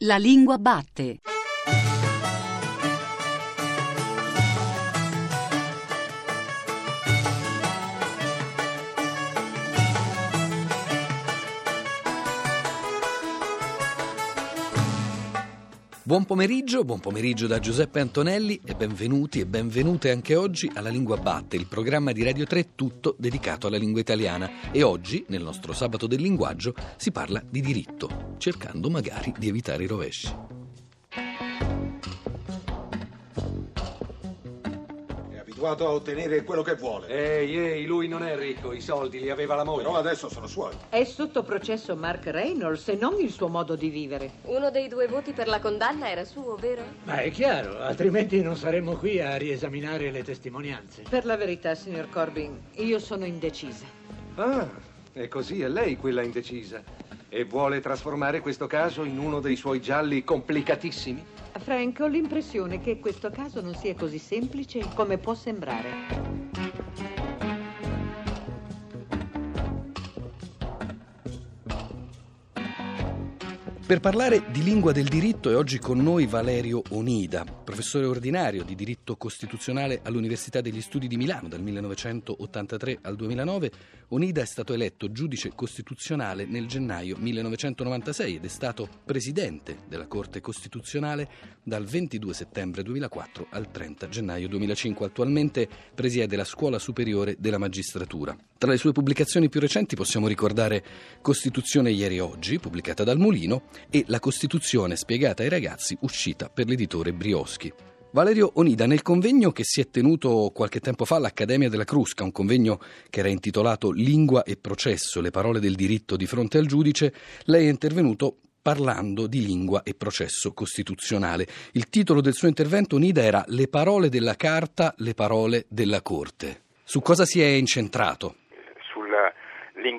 La lingua batte. Buon pomeriggio, buon pomeriggio da Giuseppe Antonelli e benvenuti e benvenute anche oggi alla Lingua Batte, il programma di Radio 3 tutto dedicato alla lingua italiana. E oggi, nel nostro sabato del linguaggio, si parla di diritto, cercando magari di evitare i rovesci. Abituato a ottenere quello che vuole. Ehi, ehi, lui non è ricco, i soldi li aveva la moglie. Però adesso sono suoi. È sotto processo Mark Reynolds e non il suo modo di vivere. Uno dei due voti per la condanna era suo, vero? Ma è chiaro, altrimenti non saremmo qui a riesaminare le testimonianze. Per la verità, signor Corbin, io sono indecisa. Ah, e così è lei quella indecisa. E vuole trasformare questo caso in uno dei suoi gialli complicatissimi? Frank, ho l'impressione che questo caso non sia così semplice come può sembrare. Per parlare di lingua del diritto è oggi con noi Valerio Onida, professore ordinario di diritto costituzionale all'Università degli Studi di Milano dal 1983 al 2009. Onida è stato eletto giudice costituzionale nel gennaio 1996 ed è stato presidente della Corte Costituzionale dal 22 settembre 2004 al 30 gennaio 2005. Attualmente presiede la Scuola Superiore della Magistratura. Tra le sue pubblicazioni più recenti possiamo ricordare Costituzione ieri e oggi, pubblicata dal Mulino, e La Costituzione spiegata ai ragazzi, uscita per l'editore Brioschi. Valerio Onida, nel convegno che si è tenuto qualche tempo fa all'Accademia della Crusca, un convegno che era intitolato Lingua e processo, le parole del diritto di fronte al giudice, lei è intervenuto parlando di lingua e processo costituzionale. Il titolo del suo intervento Onida era Le parole della Carta, le parole della Corte. Su cosa si è incentrato?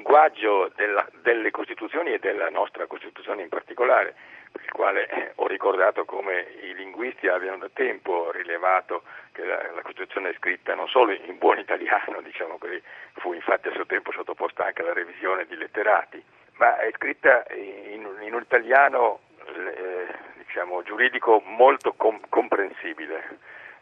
Linguaggio della- delle Costituzioni e della nostra Costituzione in particolare, per il quale eh, ho ricordato come i linguisti abbiano da tempo rilevato che la, la Costituzione è scritta non solo in buon italiano, diciamo così, fu infatti a suo tempo sottoposta anche alla revisione di letterati, ma è scritta in, in un italiano eh, diciamo, giuridico molto com- comprensibile.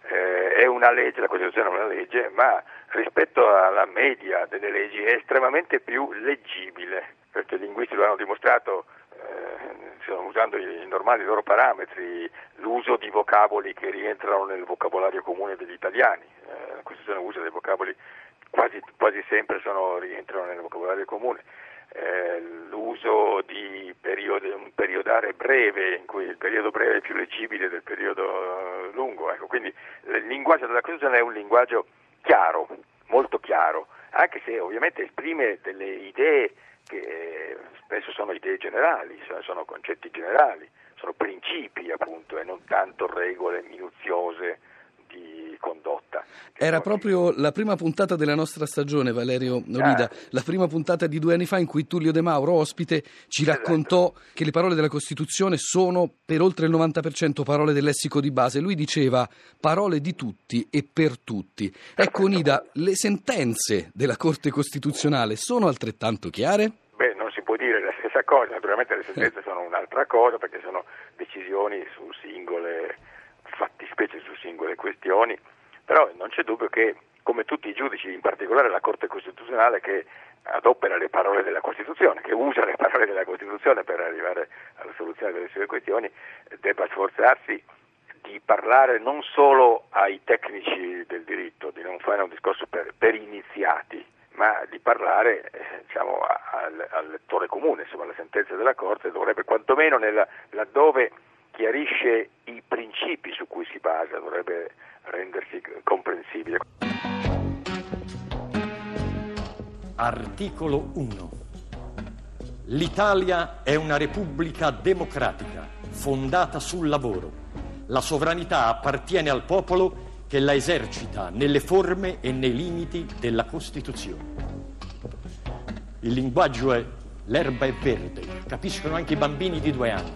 Eh, è una legge, la Costituzione è una legge, ma rispetto alla media delle leggi è estremamente più leggibile, perché i linguisti lo hanno dimostrato eh, usando i normali loro parametri, l'uso di vocaboli che rientrano nel vocabolario comune degli italiani. Eh, la Costituzione usa dei vocaboli quasi, quasi sempre sono, rientrano nel vocabolario comune. Eh, l'uso di periodi, un periodare breve, in cui il periodo breve è più leggibile del periodo eh, lungo. Ecco, quindi il linguaggio della Costituzione è un linguaggio chiaro, molto chiaro, anche se ovviamente esprime delle idee che eh, spesso sono idee generali, sono- sono concetti generali, sono principi appunto e non tanto regole minuziose di condotta. Era proprio la prima puntata della nostra stagione, Valerio Nolida, Ah. la prima puntata di due anni fa in cui Tullio De Mauro, ospite, ci Esatto. raccontò che le parole della Costituzione sono per oltre il 90% parole del lessico di base. Lui diceva parole di tutti e per tutti. Ecco Nida, le sentenze della Corte Costituzionale sono altrettanto chiare? Beh, non si può dire la stessa cosa, naturalmente le sentenze sono un'altra cosa perché sono decisioni su singole fattispecie, su singole questioni, però non c'è dubbio che come tutti i giudici, in particolare la Corte Costituzionale che adopera le parole della Costituzione, che usa le parole della Costituzione per arrivare alla soluzione delle sue questioni, debba sforzarsi di parlare non solo ai tecnici del diritto, di non fare un discorso per, per iniziati, ma di parlare eh, diciamo, al, al lettore comune, insomma la sentenza della Corte dovrebbe quantomeno nella- laddove chiarisce i Articolo 1. L'Italia è una repubblica democratica, fondata sul lavoro. La sovranità appartiene al popolo che la esercita nelle forme e nei limiti della Costituzione. Il linguaggio è l'erba è verde, capiscono anche i bambini di due anni.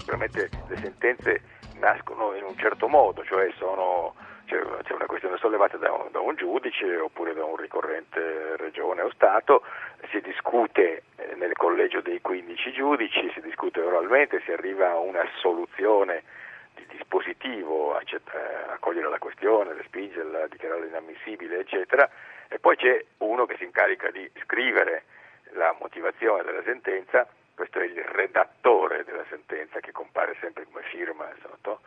Sicuramente le sentenze nascono in un certo modo, cioè sono c'è, c'è una questione sollevata da un, da un, giudice oppure da un ricorrente regione o Stato, si discute eh, nel collegio dei 15 giudici, si discute oralmente, si arriva a una soluzione di dispositivo, accett- eh, accogliere la questione, respingerla, dichiararla inammissibile, eccetera, e poi c'è uno che si incarica di scrivere la motivazione della sentenza, questo è il redattore della sentenza che compare sempre come firma sotto,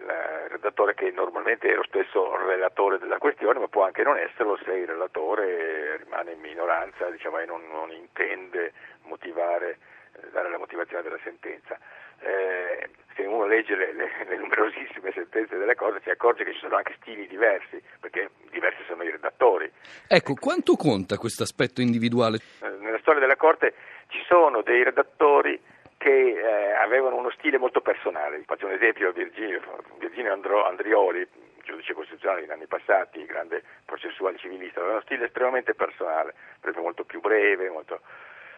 il redattore che normalmente è lo stesso relatore della questione, ma può anche non esserlo se il relatore rimane in minoranza diciamo, e non, non intende motivare, eh, dare la motivazione della sentenza. Eh, se uno legge le, le, le, numerosissime sentenze delle cose si accorge che ci sono anche stili diversi, perché diversi sono i redattori. Ecco, quanto conta questo aspetto individuale? Eh, nella storia della Corte ci sono dei redattori che eh, avevano uno stile molto personale. Faccio un esempio, Virginio, Virginio Andro, Andrioli, giudice costituzionale in anni passati, grande processuale civilista, aveva uno stile estremamente personale, per molto più breve, molto,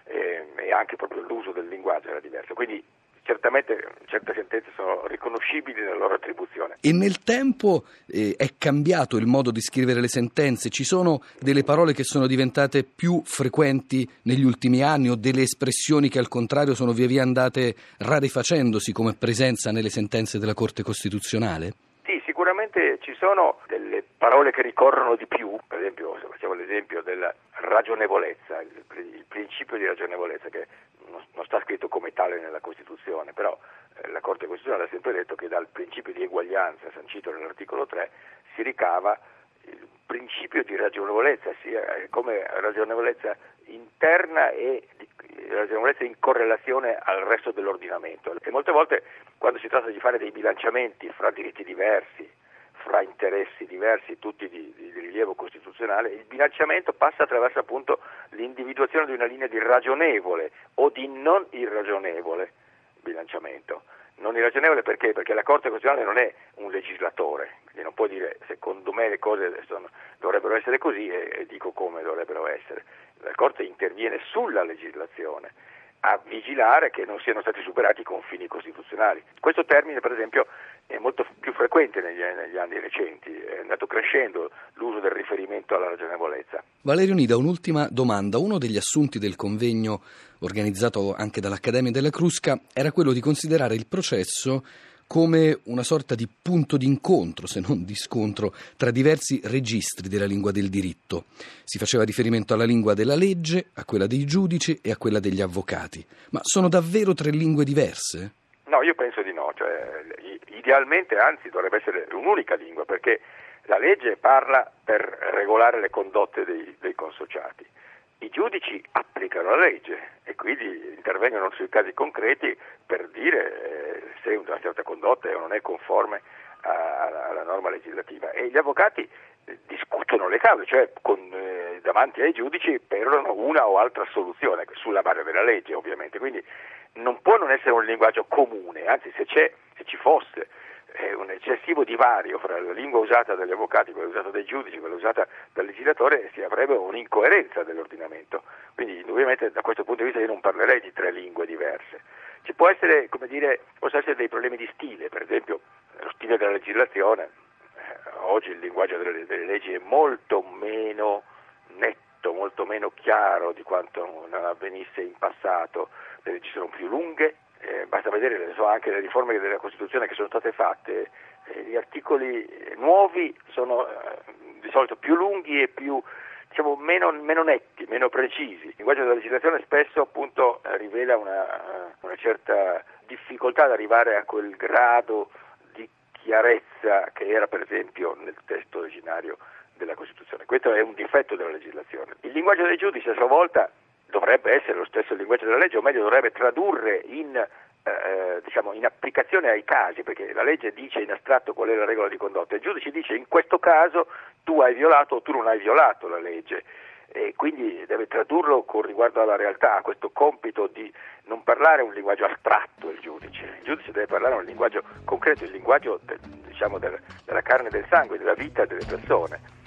eh, e anche proprio l'uso del linguaggio era diverso. Quindi certamente certe sentenze sono riconoscibili nella loro attribuzione. E nel tempo eh, è cambiato il modo di scrivere le sentenze? Ci sono delle parole che sono diventate più frequenti negli ultimi anni o delle espressioni che al contrario sono via via andate rarefacendosi come presenza nelle sentenze della Corte Costituzionale? Sicuramente ci sono delle parole che ricorrono di più, per esempio, se facciamo l'esempio della ragionevolezza, il, principio di ragionevolezza che non, non, sta scritto come tale nella Costituzione, però eh, la Corte Costituzionale ha sempre detto che dal principio di eguaglianza sancito nell'articolo 3 si ricava il principio di ragionevolezza, sia eh, come ragionevolezza interna e ragionevolezza in correlazione al resto dell'ordinamento. E molte volte quando si tratta di fare dei bilanciamenti fra diritti diversi, fra interessi diversi, tutti di, di, di, rilievo costituzionale, il bilanciamento passa attraverso appunto l'individuazione di una linea di ragionevole o di non irragionevole bilanciamento. Non irragionevole perché? Perché la Corte Costituzionale non è un legislatore, quindi non può dire secondo me le cose sono, dovrebbero essere così e, e dico come dovrebbero essere. La Corte interviene sulla legislazione a vigilare che non siano stati superati i confini costituzionali. Questo termine, per esempio, è molto più frequente negli, negli, anni recenti, è andato crescendo l'uso del riferimento alla ragionevolezza. Valerio Nida, un'ultima domanda. Uno degli assunti del convegno organizzato anche dall'Accademia della Crusca era quello di considerare il processo come una sorta di punto d'incontro, se non di scontro, tra diversi registri della lingua del diritto. Si faceva riferimento alla lingua della legge, a quella dei giudici e a quella degli avvocati. Ma sono davvero tre lingue diverse? No, io penso di no. Cioè, idealmente, anzi, dovrebbe essere un'unica lingua, perché la legge parla per regolare le condotte dei, dei consociati. I giudici applicano la legge e quindi intervengono sui casi concreti per dire eh, se una certa condotta non è conforme alla norma legislativa e gli avvocati eh, discutono le cause, cioè con, eh, davanti ai giudici perorano una o altra soluzione, sulla base della legge ovviamente, quindi non può non essere un linguaggio comune, anzi se, se ci fosse eh, un eccessivo divario fra la lingua usata dagli avvocati, quella usata dai giudici, quella usata dal legislatore, si avrebbe un'incoerenza dell'ordinamento. Quindi ovviamente da questo punto di vista io non parlerei di tre lingue diverse. Ci può essere, come dire, possono essere dei problemi di stile, per esempio lo stile della legislazione. Eh, oggi il linguaggio delle, delle leggi è molto meno netto, molto meno chiaro di quanto avvenisse in passato, le leggi sono più lunghe, eh, basta vedere so, anche le riforme della Costituzione che sono state fatte, eh, gli articoli nuovi sono eh, di solito più lunghi e più, diciamo, meno, meno, netti, meno precisi. Il linguaggio della legislazione spesso appunto eh, rivela una, una certa difficoltà ad arrivare a quel grado di chiarezza che era per esempio nel testo originario della Costituzione. Questo è un difetto della legislazione. Il linguaggio dei giudici a sua volta dovrebbe essere lo stesso linguaggio della legge, o meglio dovrebbe tradurre in, eh, diciamo, in, applicazione ai casi, perché la legge dice in astratto qual è la regola di condotta, il giudice dice in questo caso tu hai violato o tu non hai violato la legge e quindi deve tradurlo con riguardo alla realtà, a questo compito di non parlare un linguaggio astratto il giudice, il giudice deve parlare un linguaggio concreto, il linguaggio diciamo, del, della carne e del sangue, della vita delle persone.